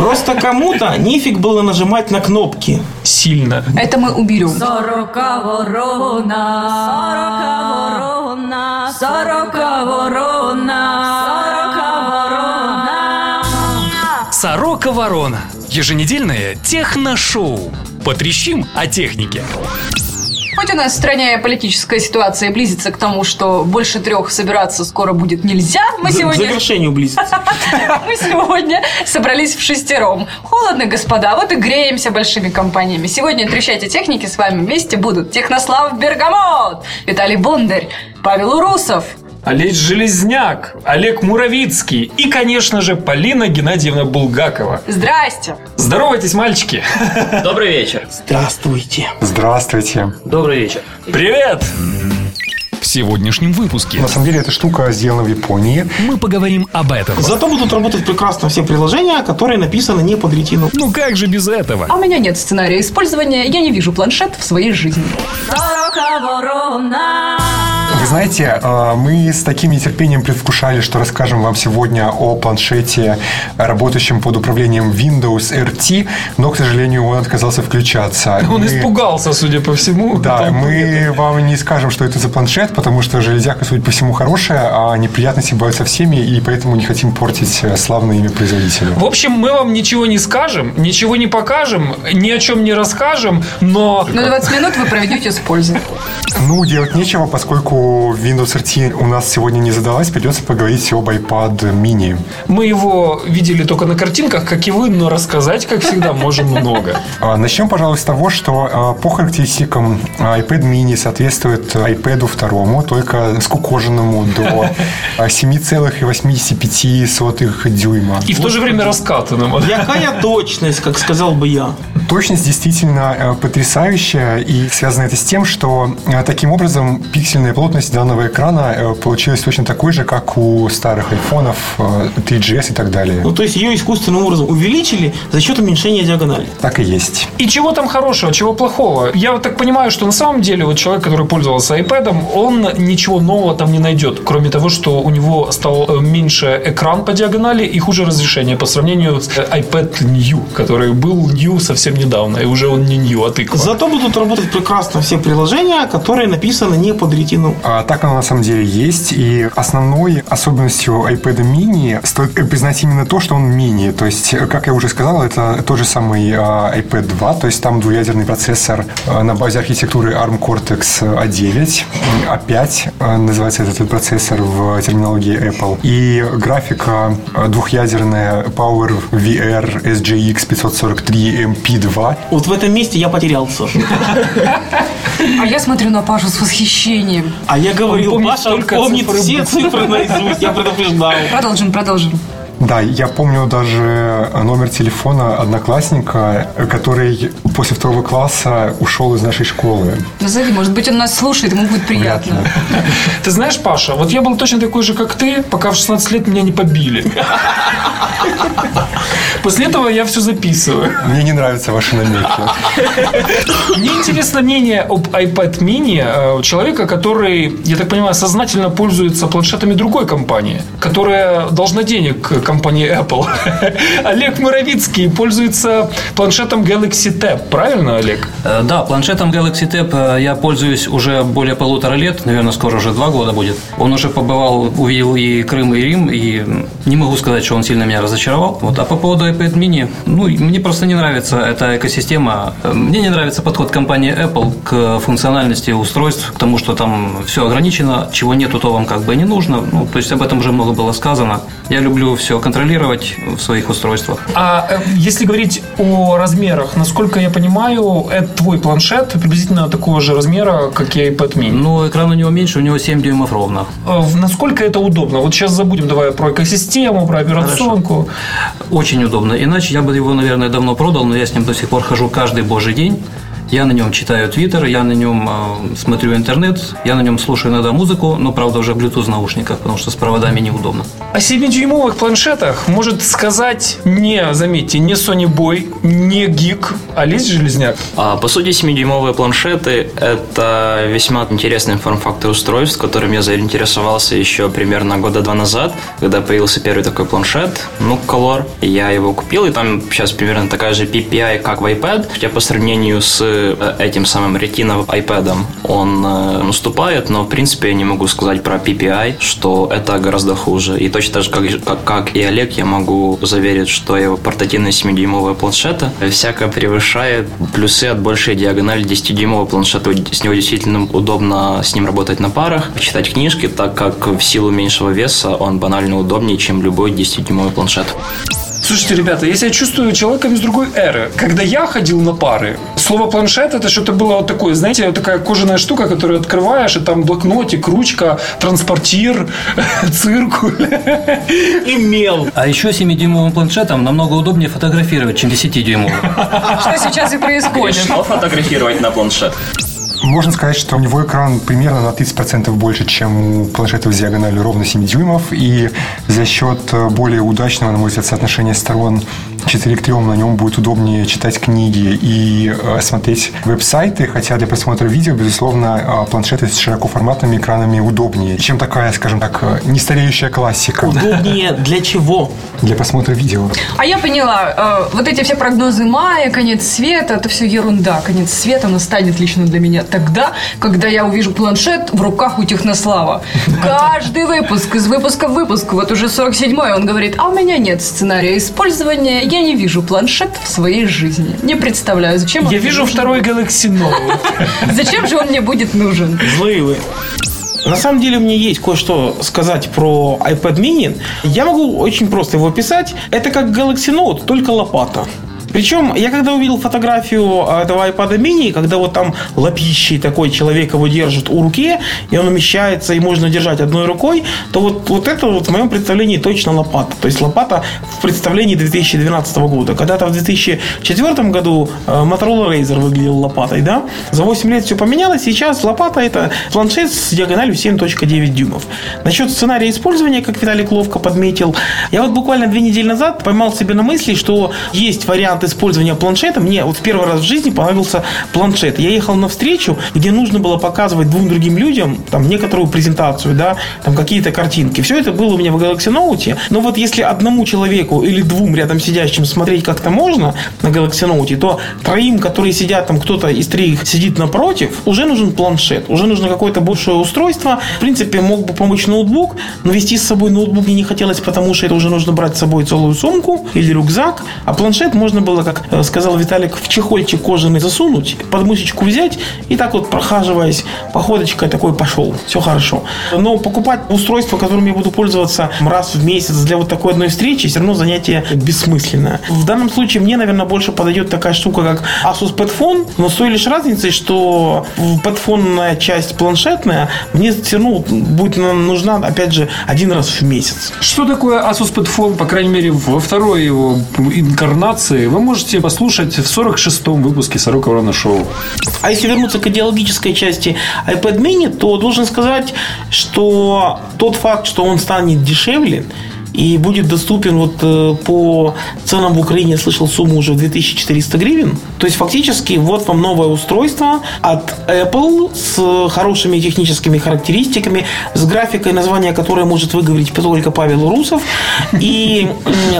Просто кому-то нефиг было нажимать на кнопки. Сильно. Это мы уберем. Сорока ворона, сорока ворона, сорока ворона, сорока ворона. Сорока Ворона. Еженедельное техношоу. Потрещим о технике. Хоть у нас в стране политическая ситуация близится к тому, что больше трех собираться скоро будет нельзя, мы К сегодня... завершению близится. Мы сегодня собрались в шестером. Холодно, господа, вот и греемся большими компаниями. Сегодня трещать о технике с вами вместе будут Технослав Бергамот, Виталий Бондарь, Павел Урусов, Олег Железняк, Олег Муравицкий и, конечно же, Полина Геннадьевна Булгакова. Здрасте! Здоровайтесь, мальчики! Добрый вечер. Здравствуйте. Здравствуйте. Добрый вечер. Привет! В сегодняшнем выпуске На самом деле эта штука сделана в Японии. мы поговорим об этом. Зато будут работать прекрасно все приложения, которые написаны не под ретину. Ну как же без этого? А у меня нет сценария использования, я не вижу планшет в своей жизни. Сорока ворона. Вы знаете, э, мы с таким нетерпением предвкушали, что расскажем вам сегодня о планшете, работающем под управлением Windows RT, но, к сожалению, он отказался включаться. Он Мы- испугался, судя по всему. Да, мы вам не скажем, что это за планшет, потому что железяка, судя по всему, хорошая, а неприятности бывают со всеми, и поэтому не хотим портить э, славное имя производителя. В общем, мы вам ничего не скажем, ничего не покажем, ни о чем не расскажем, но... Но 20 минут вы проведете с пользой. Ну, делать нечего, поскольку Windows RT у нас сегодня не задалась, придется поговорить об iPad mini. Мы его видели только на картинках, как и вы, но рассказать, как всегда, можем много. А, Начнем, пожалуй, с того, что а, по характеристикам а, iPad mini соответствует iPad 2, только скукоженному до а, 7,85 дюйма. И в то же время раскатанным. Якая точность, как сказал бы я. Точность действительно потрясающая, и связано это с тем, что таким образом пиксельная плотность данного экрана э, получилась точно такой же, как у старых айфонов, э, 3GS и так далее. Ну, то есть ее искусственным образом увеличили за счет уменьшения диагонали. Так и есть. И чего там хорошего, чего плохого? Я вот так понимаю, что на самом деле вот человек, который пользовался iPad, он ничего нового там не найдет, кроме того, что у него стал э, меньше экран по диагонали и хуже разрешение по сравнению с э, iPad New, который был New совсем недавно, и уже он не New, а тыква. Зато будут работать прекрасно все приложения, которые написаны не под ретину. А так оно на самом деле есть. И основной особенностью iPad mini стоит признать именно то, что он мини. То есть, как я уже сказал, это тот же самый а, iPad 2. То есть, там двуядерный процессор а, на базе архитектуры ARM Cortex A9. A5 а, называется этот процессор в терминологии Apple. И графика а, двухъядерная Power VR SGX 543 MP2. Вот в этом месте я потерялся. А я смотрю на Пашу с восхищением. А я говорил, Паша помнит все цифры наизусть. Я предупреждал. Продолжим, продолжим. Да, я помню даже номер телефона одноклассника, который после второго класса ушел из нашей школы. Назови, может быть, он нас слушает, ему будет приятно. Ты знаешь, Паша, вот я был точно такой же, как ты, пока в 16 лет меня не побили. После этого я все записываю. Мне не нравятся ваши намеки. Мне интересно мнение об iPad mini э, человека, который, я так понимаю, сознательно пользуется планшетами другой компании, которая должна денег компании Apple. Олег Муравицкий пользуется планшетом Galaxy Tab. Правильно, Олег? Э, Да, планшетом Galaxy Tab э, я пользуюсь уже более полутора лет, наверное, скоро уже два года будет. Он уже побывал, увидел и Крым, и Рим, и не могу сказать, что он сильно меня разочаровал. Вот. А по поводу iPad mini, ну, мне просто не нравится эта экосистема. Э, Мне не нравится подход компании Apple к функциональности устройств, к тому, что там все ограничено, чего нету, то вам как бы не нужно. Ну, то есть об этом уже много было сказано. Я люблю все контролировать в своих устройствах. А э, если говорить о размерах, насколько я понимаю, это твой планшет приблизительно такого же размера, как и iPad mini. Но экран у него меньше, у него 7 дюймов ровно. В- Насколько это удобно? Вот сейчас забудем давай про экосистему, про операционку. Очень удобно. Иначе я бы его, наверное, давно продал, но я с ним до сих пор хожу каждый божий день. Я на нем читаю Твиттер, я на нем э, смотрю интернет, я на нем слушаю иногда музыку, но, правда, уже в Bluetooth наушниках, потому что с проводами неудобно. О 7-дюймовых планшетах может сказать не, заметьте, не Sony Boy, не Geek, а Лис Железняк. А, По сути, 7-дюймовые планшеты – это весьма интересный форм-фактор устройств, которым я заинтересовался еще примерно года два назад, когда появился первый такой планшет, ну, Color. Я его купил, и там сейчас примерно такая же PPI, как в iPad, хотя по сравнению с этим самым Retina iPad он э, уступает, но, в принципе, я не могу сказать про PPI, что это гораздо хуже. И точно так же, как, как, как и Олег, я могу заверить, что его портативные 7-дюймовые планшеты всяко превышает плюсы от большей диагонали 10-дюймового планшета. С него действительно удобно с ним работать на парах, читать книжки, так как в силу меньшего веса он банально удобнее, чем любой 10-дюймовый планшет. Слушайте, ребята, я себя чувствую человеком из другой эры. Когда я ходил на пары, слово планшет это что-то было вот такое, знаете, вот такая кожаная штука, которую открываешь, и там блокнотик, ручка, транспортир, циркуль и мел. А еще 7-дюймовым планшетом намного удобнее фотографировать, чем 10-дюймовым. Что сейчас и происходит. Что фотографировать на планшет? Можно сказать, что у него экран примерно на 30% больше, чем у планшетов с диагональю ровно 7 дюймов. И за счет э, более удачного, на мой взгляд, соотношения сторон 4 к 3 на нем будет удобнее читать книги и э, смотреть веб-сайты. Хотя для просмотра видео, безусловно, э, планшеты с широкоформатными экранами удобнее, чем такая, скажем так, э, нестареющая классика Удобнее для чего? для просмотра видео. А я поняла, вот эти все прогнозы мая, конец света, это все ерунда. Конец света настанет лично для меня тогда, когда я увижу планшет в руках у Технослава. Каждый выпуск, из выпуска в выпуск, вот уже 47-й, он говорит, а у меня нет сценария использования, я не вижу планшет в своей жизни. Не представляю, зачем Я вижу нужен. второй Galaxy Note. Зачем же он мне будет нужен? Злые вы. На самом деле у меня есть кое-что сказать про iPad mini. Я могу очень просто его описать. Это как Galaxy Note, только лопата. Причем, я когда увидел фотографию а, этого iPad mini, когда вот там лапищий такой человек его держит у руки, и он умещается, и можно держать одной рукой, то вот, вот это вот в моем представлении точно лопата. То есть лопата в представлении 2012 года. Когда-то в 2004 году э, Motorola Razr выглядел лопатой, да? За 8 лет все поменялось, сейчас лопата это планшет с диагональю 7.9 дюймов. Насчет сценария использования, как Виталик ловко подметил, я вот буквально две недели назад поймал себе на мысли, что есть вариант использования планшета. Мне вот в первый раз в жизни понравился планшет. Я ехал на встречу, где нужно было показывать двум другим людям там некоторую презентацию, да, там какие-то картинки. Все это было у меня в Galaxy Note. Но вот если одному человеку или двум рядом сидящим смотреть как-то можно на Galaxy Note, то троим, которые сидят там, кто-то из троих сидит напротив, уже нужен планшет, уже нужно какое-то большее устройство. В принципе, мог бы помочь ноутбук, но вести с собой ноутбук мне не хотелось, потому что это уже нужно брать с собой целую сумку или рюкзак. А планшет можно было, как э, сказал Виталик, в чехольчик кожаный засунуть, под мышечку взять и так вот прохаживаясь походочкой такой пошел. Все хорошо. Но покупать устройство, которым я буду пользоваться раз в месяц для вот такой одной встречи, все равно занятие бессмысленное. В данном случае мне, наверное, больше подойдет такая штука, как Asus Padfone, но с той лишь разницей, что падфонная часть планшетная мне все равно будет нужна, опять же, один раз в месяц. Что такое Asus Padfone, по крайней мере, во второй его инкарнации, вы можете послушать в 46-м выпуске «Сорока Ворона Шоу». А если вернуться к идеологической части iPad mini, то должен сказать, что тот факт, что он станет дешевле, и будет доступен вот э, по ценам в Украине, я слышал сумму уже в 2400 гривен. То есть фактически вот вам новое устройство от Apple с хорошими техническими характеристиками, с графикой, название которое может выговорить только Павел Русов. И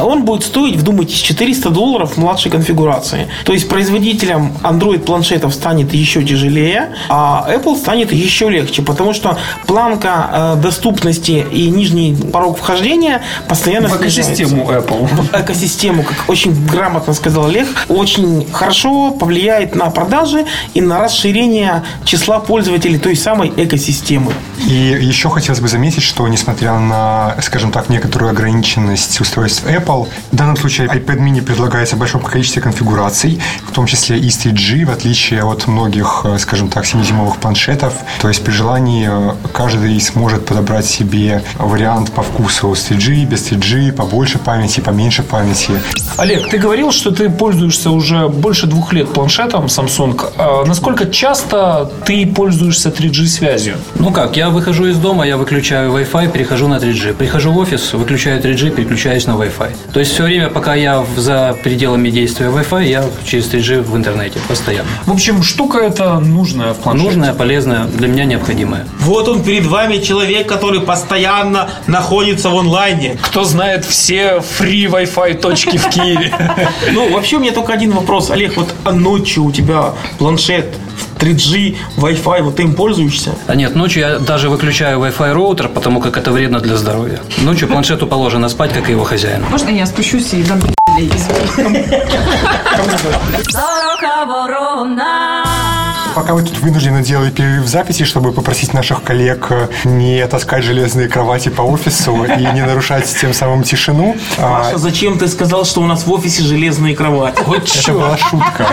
он будет стоить, вдумайтесь, 400 долларов в младшей конфигурации. То есть производителям Android планшетов станет еще тяжелее, а Apple станет еще легче, потому что планка э, доступности и нижний порог вхождения постоянно В экосистему Apple. В экосистему, как очень грамотно сказал Олег, очень хорошо повлияет на продажи и на расширение числа пользователей той самой экосистемы. И еще хотелось бы заметить, что несмотря на, скажем так, некоторую ограниченность устройств Apple, в данном случае iPad mini предлагается в большом количестве конфигураций, в том числе и с 3G, в отличие от многих, э, скажем так, 7-дюймовых планшетов. То есть при желании э, каждый сможет подобрать себе вариант по вкусу с 3G, без 3G, побольше памяти, поменьше памяти. Олег, ты говорил, что ты пользуешься уже больше двух лет планшетом Samsung. А насколько часто ты пользуешься 3G связью? Ну как, я выхожу из дома, я выключаю Wi-Fi, перехожу на 3G. Прихожу в офис, выключаю 3G, переключаюсь на Wi-Fi. То есть все время, пока я за пределами действия Wi-Fi, я через 3G в интернете постоянно. В общем, штука эта нужная в планшете. Нужное, полезное, для меня необходимое. Вот он перед вами человек, который постоянно находится в онлайне. Кто знает все free Wi-Fi точки в Киеве? Ну, вообще у меня только один вопрос. Олег, вот а ночью у тебя планшет в 3G, Wi-Fi, вот ты им пользуешься? А нет, ночью я даже выключаю Wi-Fi роутер, потому как это вредно для здоровья. Ночью планшету положено спать, как и его хозяин. Можно я спущусь и дам из. Пока вы тут вынуждены делать перерыв в записи, чтобы попросить наших коллег э, не таскать железные кровати по офису и не нарушать тем самым тишину. а, Паша, зачем ты сказал, что у нас в офисе железные кровати? Вот Это была шутка.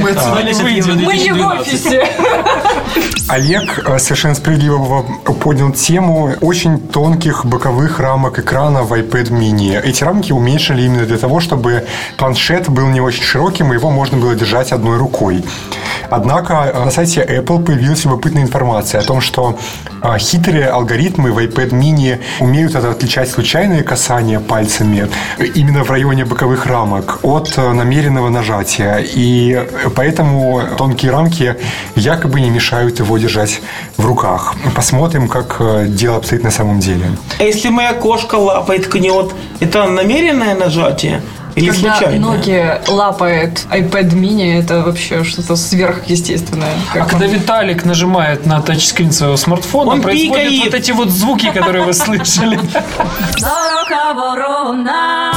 Мы отсюда не в офисе. Олег э, совершенно справедливо поднял тему очень тонких боковых рамок экрана в iPad mini. Эти рамки уменьшили именно для того, чтобы планшет был не очень широким, и его можно было держать одной рукой. Однако э, на сайте Apple появилась любопытная информация о том, что э, хитрые алгоритмы в iPad mini умеют отличать случайные касания пальцами э, именно в районе боковых рамок от намеренного нажатия. И поэтому тонкие рамки якобы не мешают его держать в руках. Посмотрим, как дело обстоит на самом деле. А если моя кошка лапает кнет, это намеренное нажатие? Или Когда случайное? ноги лапает iPad mini, это вообще что-то сверхъестественное. А Как когда он- Виталик нажимает на тачскрин своего смартфона, Он происходят пикает. вот эти вот звуки, которые вы слышали. Сорока ворона.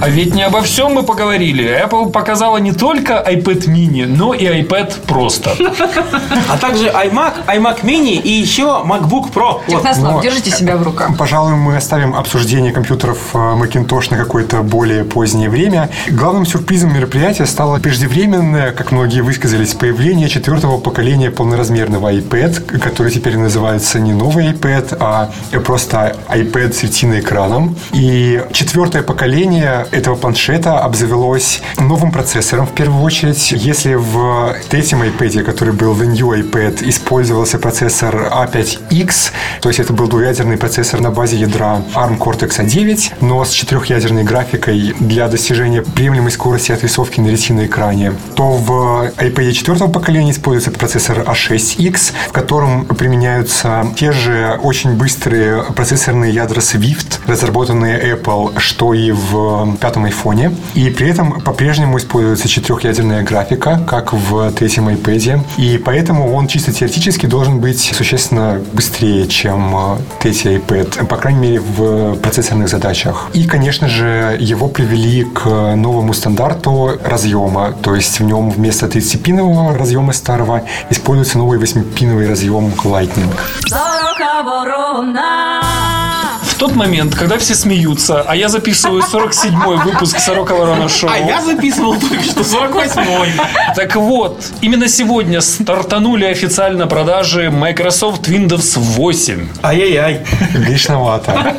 А ведь не обо всем мы поговорили. Apple показала не только iPad mini, но и iPad просто. А также iMac, iMac mini и еще MacBook Pro. Технослав, но- держите себя в руках. Пожалуй, мы оставим обсуждение компьютеров э, Macintosh на какое-то более позднее время. Главным сюрпризом мероприятия стало преждевременное, как многие высказались, появление четвертого поколения полноразмерного iPad, который теперь называется не новый iPad, а просто iPad с ретиноэкраном. И четвертое поколение этого планшета обзавелось новым процессором в первую очередь. Если в третьем iPad, который был в New iPad, использовался процессор A5X, то есть это был двуядерный процессор на базе ядра ARM Cortex A9, но с четырехъядерной графикой для достижения приемлемой скорости отрисовки на ретиноэкране, то в iPad четвертого поколения используется процессор A6X, в котором применяются те же очень быстрые процессорные ядра Swift, разработанные Apple, что и в пятом айфоне. И при этом по-прежнему используется четырехъядерная графика, как в третьем iPad. И поэтому он чисто теоретически должен быть существенно быстрее, чем э, третий iPad, по крайней мере, в процессорных задачах. И, конечно же, его привели к новому стандарту разъема. То есть в нем вместо 30-пинового разъема старого используется новый 8-пиновый разъем Lightning. Сорока ворона. В тот момент, когда все смеются, а я записываю 47-й выпуск «Сорока Ворона Шоу», А я записывал только что 48-й. Так вот, именно сегодня стартанули официально продажи Microsoft Windows 8. Ай-яй-яй. Грешновато.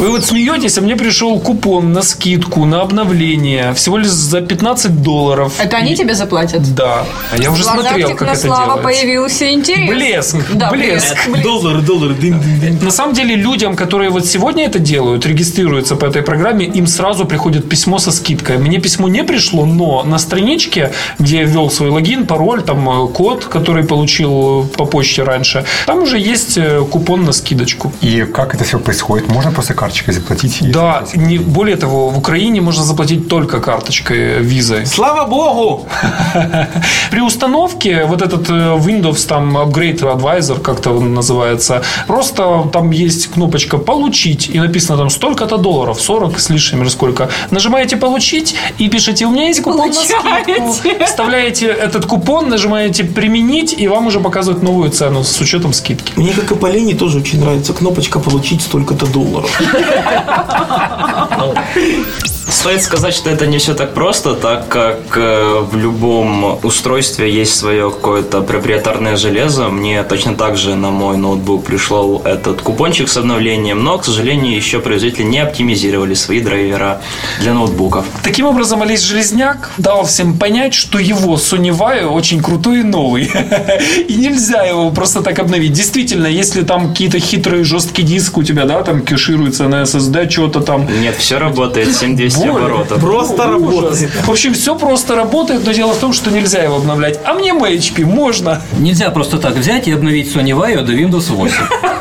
Вы вот смеетесь, а мне пришел купон на скидку, на обновление, всего лишь за 15 долларов. Это они тебе заплатят? Да. А я уже смотрел, как это делается. появился интерес. Блеск, Да, блеск. Доллар, доллар, дын-дын-дын. На самом деле, людям, которые вот сегодня это делают, регистрируются по этой программе, им сразу приходит письмо со скидкой. Мне письмо не пришло, но на страничке, где я ввел свой логин, пароль, там э, код, который получил по почте раньше, там уже есть э, купон на скидочку. И как это все происходит? Можно просто карточкой заплатить? Да, не, более того, в Украине можно заплатить только карточкой э, визой. Слава богу! При установке вот этот э, Windows там Upgrade Advisor, как-то он называется, просто там есть кнопочка «Получить», и написано там столько-то долларов, 40 с лишним или сколько. Нажимаете «Получить» и пишете «У меня есть купон на скидку». Вставляете этот купон, нажимаете «Применить», и вам уже показывают новую цену с учетом скидки. Мне, как и Полине, тоже очень нравится кнопочка «Получить столько-то долларов». 哈哈哈哈哈哈哈哈哈哈 Стоит сказать, что это не все так просто, так как э, в любом устройстве есть свое какое-то проприетарное железо. Мне точно так же на мой ноутбук пришел этот купончик с обновлением, но, к сожалению, еще производители не оптимизировали свои драйвера для ноутбуков. Таким образом, Олесь Железняк дал всем понять, что его Sony Vaio очень крутой и новый. И нельзя его просто так обновить. Действительно, если там какие-то хитрые жесткий диск у тебя, да, там кешируется на SSD, что-то там. Нет, все работает, 7200 Более. Оборотов. Просто Ужас. работает. В общем, все просто работает, но дело в том, что нельзя его обновлять. А мне мой HP можно. Нельзя просто так взять и обновить Sony Vaio до Windows 8.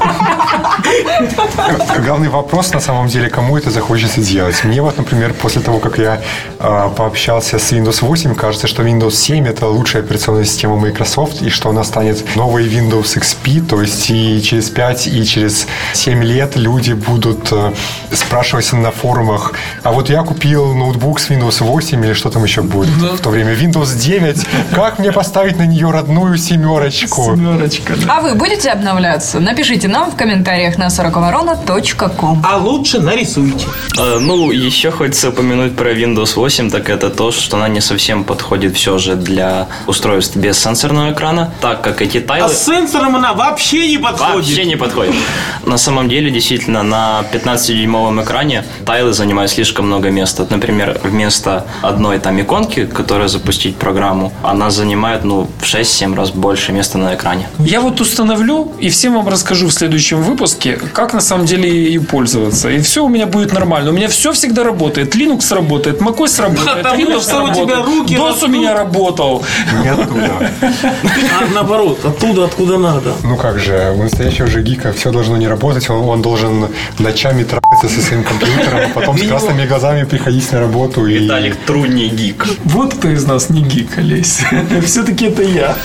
Главный вопрос, на самом деле, кому это захочется делать. Мне вот, например, после того, как я э, пообщался с Windows 8, кажется, что Windows 7 это лучшая операционная система Microsoft, и что она станет новой Windows XP, то есть и через 5, и через 7 лет люди будут э, спрашивать на форумах, а вот я купил ноутбук с Windows 8, или что там еще будет в то время, Windows 9, как мне поставить на нее родную семерочку? Семерочка, да. А вы будете обновляться? Напишите нам в комментариях на сороковорона.ком. А лучше нарисуйте. Э, Ну, еще хочется упомянуть про Windows 8, так это то, что она не совсем подходит все же для устройств без сенсорного экрана, так как эти А тайлы... с сенсором она вообще не подходит. Вообще не подходит. На самом деле, действительно, на 15-дюймовом экране тайлы занимают слишком много места. Например, вместо одной там иконки, которая запустить программу, она занимает, ну, в 6-7 раз больше места на экране. Я вот установлю и всем вам расскажу в следующем выпуске, как на самом деле ею пользоваться. И все у меня будет нормально. У меня все всегда работает. Linux работает, macOS работает, Потому Windows что у тебя работает. руки DOS у растут. меня работал. Не оттуда. А наоборот, оттуда, откуда надо. Ну как же, у настоящего же гика все должно не работать, он, он должен ночами трахаться со своим компьютером, а потом с красными глазами приходить на работу и... Виталик трудней гик. Вот кто из нас не гик, Олесь. Все-таки это я.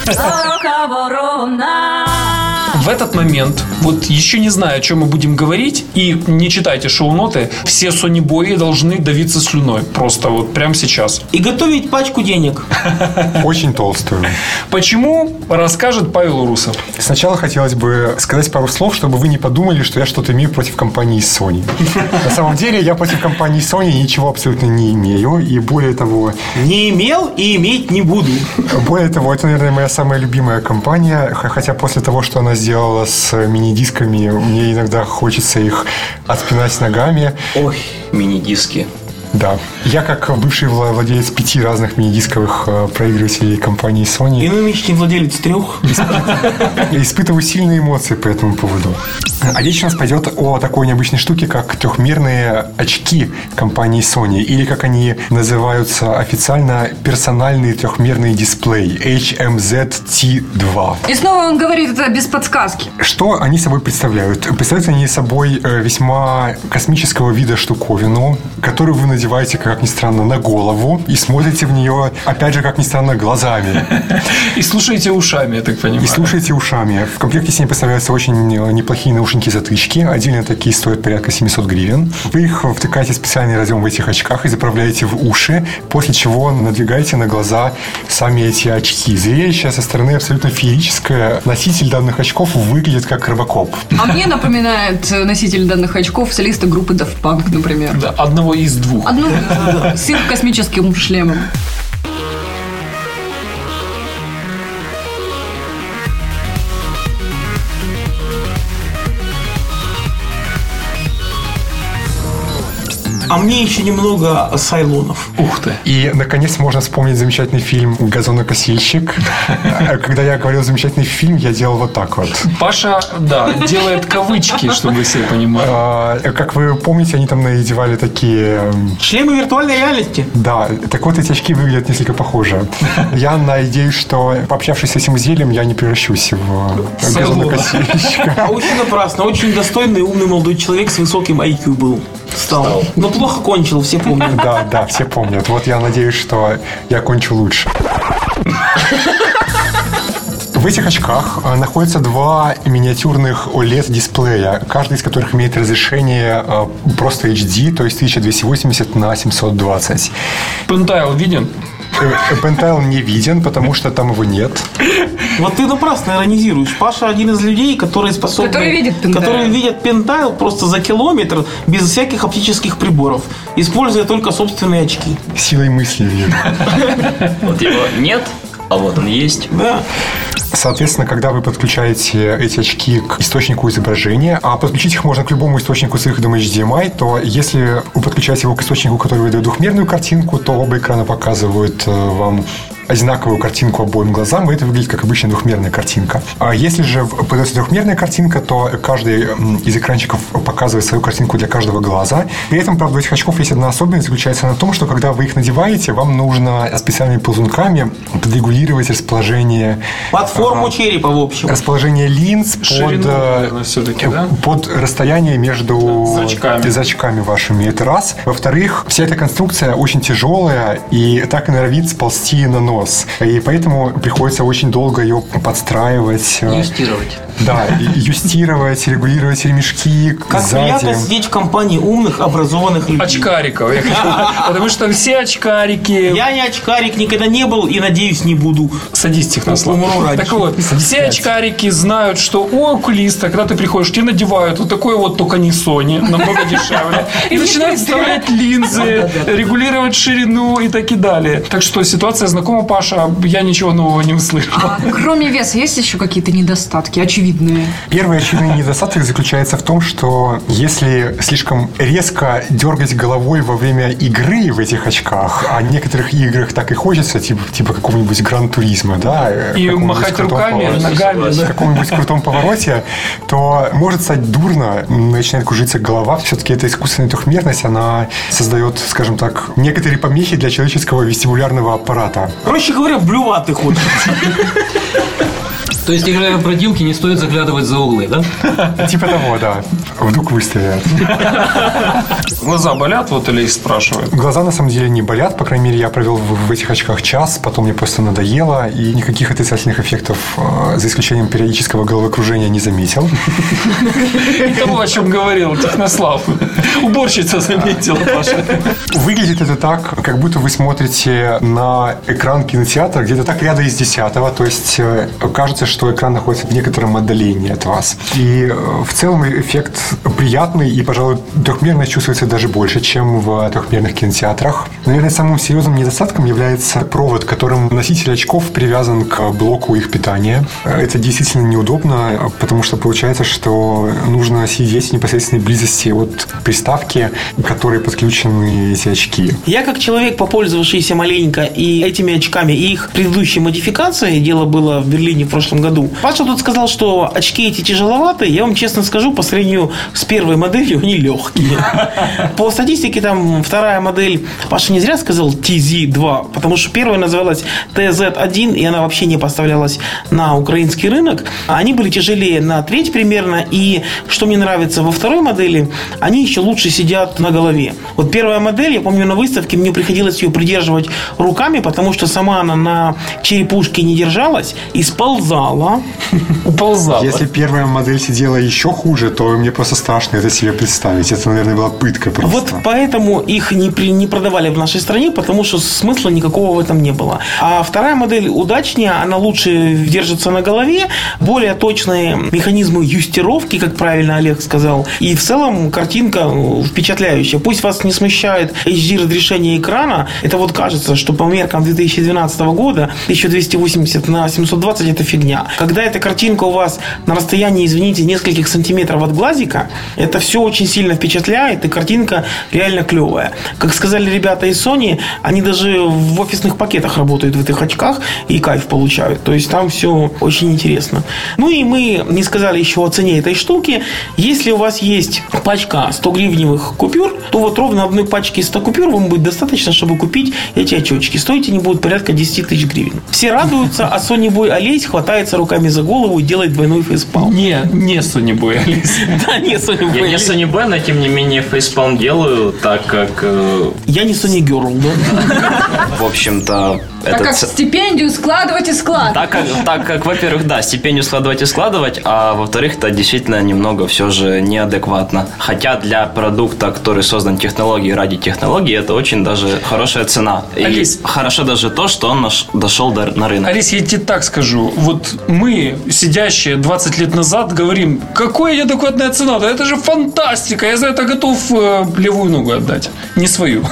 В этот момент, вот еще не знаю, о чем мы будем говорить, и не читайте шоу-ноты, все Sony бои должны давиться слюной. Просто вот прямо сейчас. И готовить пачку денег. Очень толстую. Почему, расскажет Павел Урусов. Сначала хотелось бы сказать пару слов, чтобы вы не подумали, что я что-то имею против компании Sony. На самом деле я против компании Sony ничего абсолютно не имею. И более того, Не имел и иметь не буду. более того, это, наверное, моя самая любимая компания. Хотя после того, что она сделала с мини-дисками, мне иногда хочется их отпинать ногами. Ой, мини-диски. Да. Я, как бывший вла- владелец пяти разных мини-дисковых э, проигрывателей компании Sony, И нынешний владелец трех. Испытываю сильные эмоции по этому поводу. А речь у нас пойдет о такой необычной штуке, как трехмерные очки компании Sony, или как они называются официально, персональный трехмерный дисплей HMZ-T2. И снова он говорит это без подсказки. Что они собой представляют? Представляют они собой э, весьма космического вида штуковину, которую вы надеваете, как ни странно, на голову и смотрите в нее, опять же, как ни странно, глазами. И слушайте ушами, я так понимаю. И слушайте ушами. В комплекте с ней поставляются очень э, неплохие наушники-затычки. Отдельно такие стоят порядка 700 гривен. Вы их втыкаете в специальный разъем в этих очках и заправляете в уши, после чего надвигаете на глаза сами эти очки. Зрелище со стороны абсолютно феерическое. Носитель данных очков выглядит как робокоп. А мне напоминает э, носитель данных очков солиста группы Daft Punk, например. Да, одного из двух. Одну с их космическим шлемом. А мне еще немного сайлонов. Ух ты. И, наконец, можно вспомнить замечательный фильм «Газонокосильщик». Когда я говорил «замечательный фильм», я делал вот так вот. Паша, да, делает кавычки, чтобы все понимали. А, Как вы помните, они там надевали такие эм, Шлемы виртуальной реальности. Да, так вот эти очки выглядят несколько похоже. Я надеюсь, что пообщавшись с этим изделием, я не превращусь в Сайлона. газонокосильщика. А очень напрасно. Очень достойный, умный молодой человек с высоким IQ был. Стал. Но плохо кончил, все помнят. Да, да, все помнят. Вот я надеюсь, что я кончу лучше. В этих очках э, находятся два миниатюрных OLED-дисплея, каждый из которых имеет разрешение э, просто HD, то есть 1280 на 720. Пентайл виден? Э, Пентайл не виден, потому что там его нет. Вот ты напрасно иронизируешь. Паша один из людей, которые способны... Который видит пентайл. Которые видят пентайл просто за километр, без всяких оптических приборов, используя только собственные очки. Силой мысли. Вот его нет, а вот он есть. Да. Соответственно, когда вы подключаете эти очки к источнику изображения, а подключить их можно к любому источнику с выходом HDMI, то если вы подключаете его к источнику, который выдает двухмерную картинку, то оба экрана показывают э, вам одинаковую картинку обоим глазам, и это выглядит как обычная двухмерная картинка. А если же подается трехмерная картинка, то каждый из экранчиков показывает свою картинку для каждого глаза. При этом, правда, у этих очков есть одна особенность, заключается на том, что когда вы их надеваете, вам нужно специальными ползунками подрегулировать расположение Под форму черепа, в общем. расположение линз под, Ширину, э, наверное, все-таки, да? под расстояние между Зрачками. зрачками вашими. Это раз. Во-вторых, вся эта конструкция очень тяжелая и так и норовит сползти на нос. И поэтому приходится очень долго ее подстраивать. э, Юстировать. Да, и юстировать, регулировать ремешки Как сзади. приятно сидеть в компании умных, образованных людей. Очкариков. я хочу. Потому что все очкарики... Я не очкарик, никогда не был и, надеюсь, не буду. Садись, Технослав. Умру раньше. Так вот, все очкарики знают, что у окулиста, когда ты приходишь, тебе надевают вот такой вот, только не Sony, намного дешевле. И начинают вставлять линзы, регулировать ширину и так и далее. Так что ситуация знакома, Паша, я ничего нового не услышал. А кроме веса есть еще какие-то недостатки очевидные? Первый очевидный недостаток заключается в том, что если слишком резко дергать головой во время игры в этих очках, а в некоторых играх так и хочется, типа, типа какого-нибудь гран-туризма, да, э, И махать руками, ногами. в да. каком-нибудь крутом повороте, то может стать дурно, начинает кружиться голова. Все-таки эта искусственная трехмерность, она создает, скажем так, некоторые помехи для человеческого вестибулярного аппарата. Проще говоря, блювать ты хочешь. То есть, играя в бродилки, не стоит заглядывать за углы, да? Типа того, да. Вдруг выстрелят. Глаза болят, вот или спрашивают. Глаза на самом деле не болят, по крайней мере, я провел в, в этих очках час, потом мне просто надоело, и никаких отрицательных эффектов, э, за исключением периодического головокружения, не заметил. Того, о чем говорил Технослав. Уборщица заметила, Паша. Выглядит это так, как будто вы смотрите на экран кинотеатра где-то так ряда из десятого, то есть э, кажется, что экран находится в некотором отдалении от вас. И э, в целом эффект приятный, и, пожалуй, трехмерность чувствуется даже больше, чем в трехмерных кинотеатрах. Наверное, самым серьезным недостатком является провод, которым носитель очков привязан к блоку их питания. Это действительно неудобно, потому что получается, что нужно сидеть в непосредственной близости от приставки, которой подключены эти очки. Я как человек, попользовавшийся маленько и этими очками, и их предыдущей модификацией, дело было в Берлине в прошлом году. Паша тут сказал, что очки эти тяжеловатые. Я вам честно скажу, по сравнению с первой моделью, они легкие. По статистике, там вторая модель, Паша не зря сказал TZ2, потому что первая называлась TZ1, и она вообще не поставлялась на украинский рынок. Они были тяжелее на треть примерно, и что мне нравится во второй модели, они еще лучше сидят на голове. Вот первая модель, я помню, на выставке мне приходилось ее придерживать руками, потому что сама она на черепушке не держалась и сползала. Уползала. Если первая модель сидела еще хуже, то мне просто страшно это себе представить. Это, наверное, была пытка просто. Вот поэтому их не, при- не продавали в нашей стране, потому что смысла никакого в этом не было. А вторая модель удачнее, она лучше держится на голове, более точные механизмы юстировки, как правильно Олег сказал. И в целом картинка э, впечатляющая. Пусть вас не смущает HD разрешение экрана, это вот кажется, что по меркам 2012 года 1280 на 720 это фигня. Когда эта картинка у вас на расстоянии, извините, нескольких сантиметров от глазика, это все очень сильно впечатляет, и картинка реально клевая. Как сказали ребята из Sony, они даже в офисных пакетах работают в этих очках и кайф получают. То есть там все очень интересно. Ну и мы не сказали еще о цене этой штуки. Если у вас есть пачка 100 гривневых купюр, то вот ровно одной пачки 100 купюр вам будет достаточно, чтобы купить эти очечки. Стоить они будут порядка 10 тысяч гривен. Все радуются, а Sony Boy Олесь хватается руками за голову и делает двойной фейспалм. Не, не Boy, Алис. Да, не Boy Я не Boy, но тем не менее фейспалм делаю, так как, э, Я не Girl, да? в общем-то, Так это как стипендию складывать и складывать. так как, так как, во-первых, да, стипендию складывать и складывать, а во-вторых, это действительно немного все же неадекватно. Хотя для продукта, который создан технологией ради технологии, это очень даже хорошая цена. И Алис. хорошо даже то, что он наш- дошел до, на рынок. Алис, я тебе так скажу. Вот мы, сидящие 20 лет назад, говорим, какая адекватная цена? Да это же фантастика. Я за это готов э, левую ногу отдать. Не свою.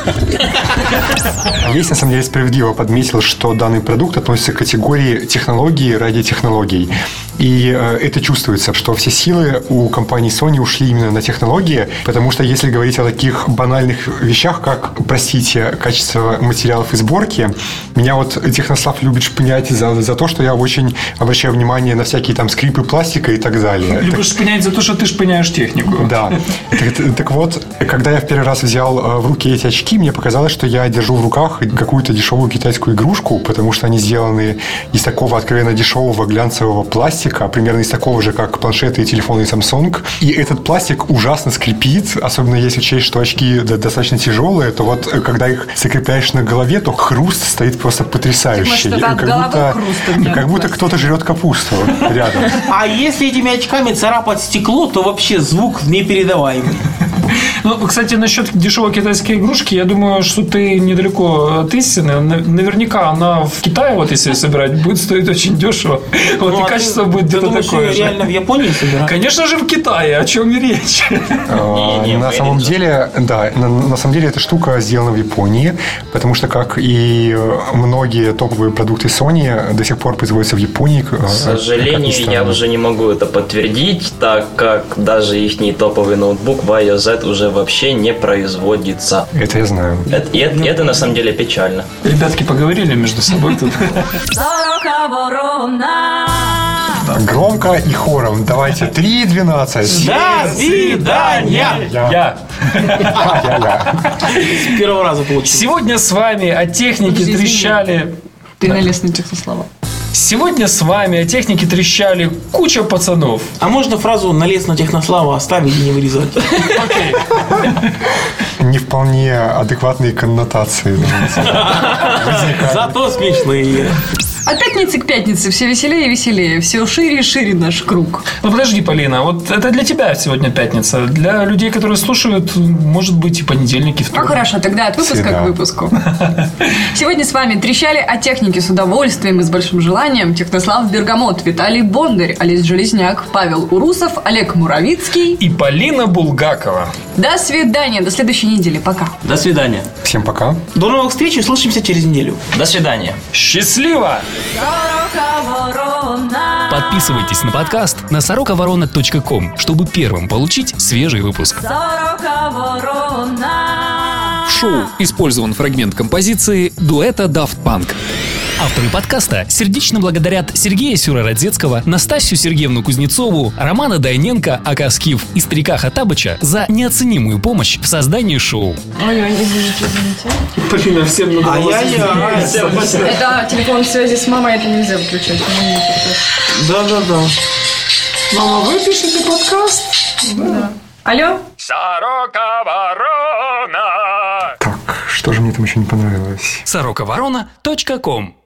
Есть, на самом деле, справедливо подметил, что данный продукт относится к категории технологии ради технологий. И э, это чувствуется, что все силы у компании Sony ушли именно на технологии, потому что если говорить о таких банальных вещах, как, простите, качество материалов и сборки, меня вот Технослав любит шпынять за, за то, что я очень обращаю внимание на всякие там скрипы пластика и так далее. Так- Любишь шпынять за то, что ты шпыняешь технику. да. Так, так вот, когда я в первый раз взял э, в руки эти очки, мне показалось, что я держу в руках какую-то дешевую китайскую игрушку, потому что они сделаны из такого откровенно дешевого глянцевого пластика, примерно из такого же, как планшеты и телефоны Samsung. И этот пластик ужасно скрипит, особенно если учесть, что очки достаточно тяжелые, то вот э, когда их закрепляешь на голове, то хруст стоит просто потрясающий. От Как будто- хруст Как будто кто-то жрет капусту рядом. А если этими очками царапать стекло, то вообще звук непередаваемый. Ну, кстати, насчет дешевой китайской игрушки, я думаю, что ты недалеко от истины. На- Наверняка она в Китае, вот если собирать, будет стоить очень дешево. Вот Ну, и а качество ты- будет где-то думаешь, такое же. реально в Японии собирают? Конечно же в Китае, о чем и речь. А, на самом деле, да, на, самом деле эта штука сделана в Японии, потому что, как и э, многие топовые продукты Sony, до сих пор производятся в Японии. К сожалению, я уже не могу это подтвердить, так как даже их топовый ноутбук в iOS Уже вообще не производится. Это я знаю. Это, и это, это на самом деле печально. Ребятки поговорили между собой тут. Громко и хором. Давайте. 3.12. До свидания! Я. Я. С первого раза получилось. Сегодня с вами о технике трещали Ты налез на технослова. Сегодня с вами о технике трещали куча пацанов. А можно фразу «налез на технослава» оставить и не вырезать? Окей. Не вполне адекватные коннотации. Зато смешные. От пятницы к пятнице все веселее и веселее. Все шире и шире наш круг. Ну подожди, Полина, вот это для тебя сегодня пятница. Для людей, которые слушают, может быть и понедельник, и Ну вторник. хорошо, тогда от выпуска Всегда. к выпуску. Сегодня с вами трещали о технике с удовольствием и с большим желанием Технослав Бергамот, Виталий Бондарь, Олесь Железняк, Павел Урусов, Олег Муравицкий. И Полина Булгакова. До свидания, до следующей недели. Пока. До свидания. Всем пока. До новых встреч, услышимся через неделю. До свидания. Счастливо! Подписывайтесь на подкаст на сороковорона.ком, чтобы первым получить свежий выпуск. В шоу использован фрагмент композиции дуэта Daft Punk. Авторы подкаста сердечно благодарят Сергея Сюрородецкого, Настасью Сергеевну Кузнецову, Романа Дайненко, Ака Скиф и Старика Хатабыча за неоценимую помощь в создании шоу. Полина, всем надо Ай-яй-яй. Это телефон связи с мамой, это нельзя выключать. Да-да-да. Мама, вы пишете подкаст? Алло? Так, что же мне там еще не понравилось? сороковорона.ком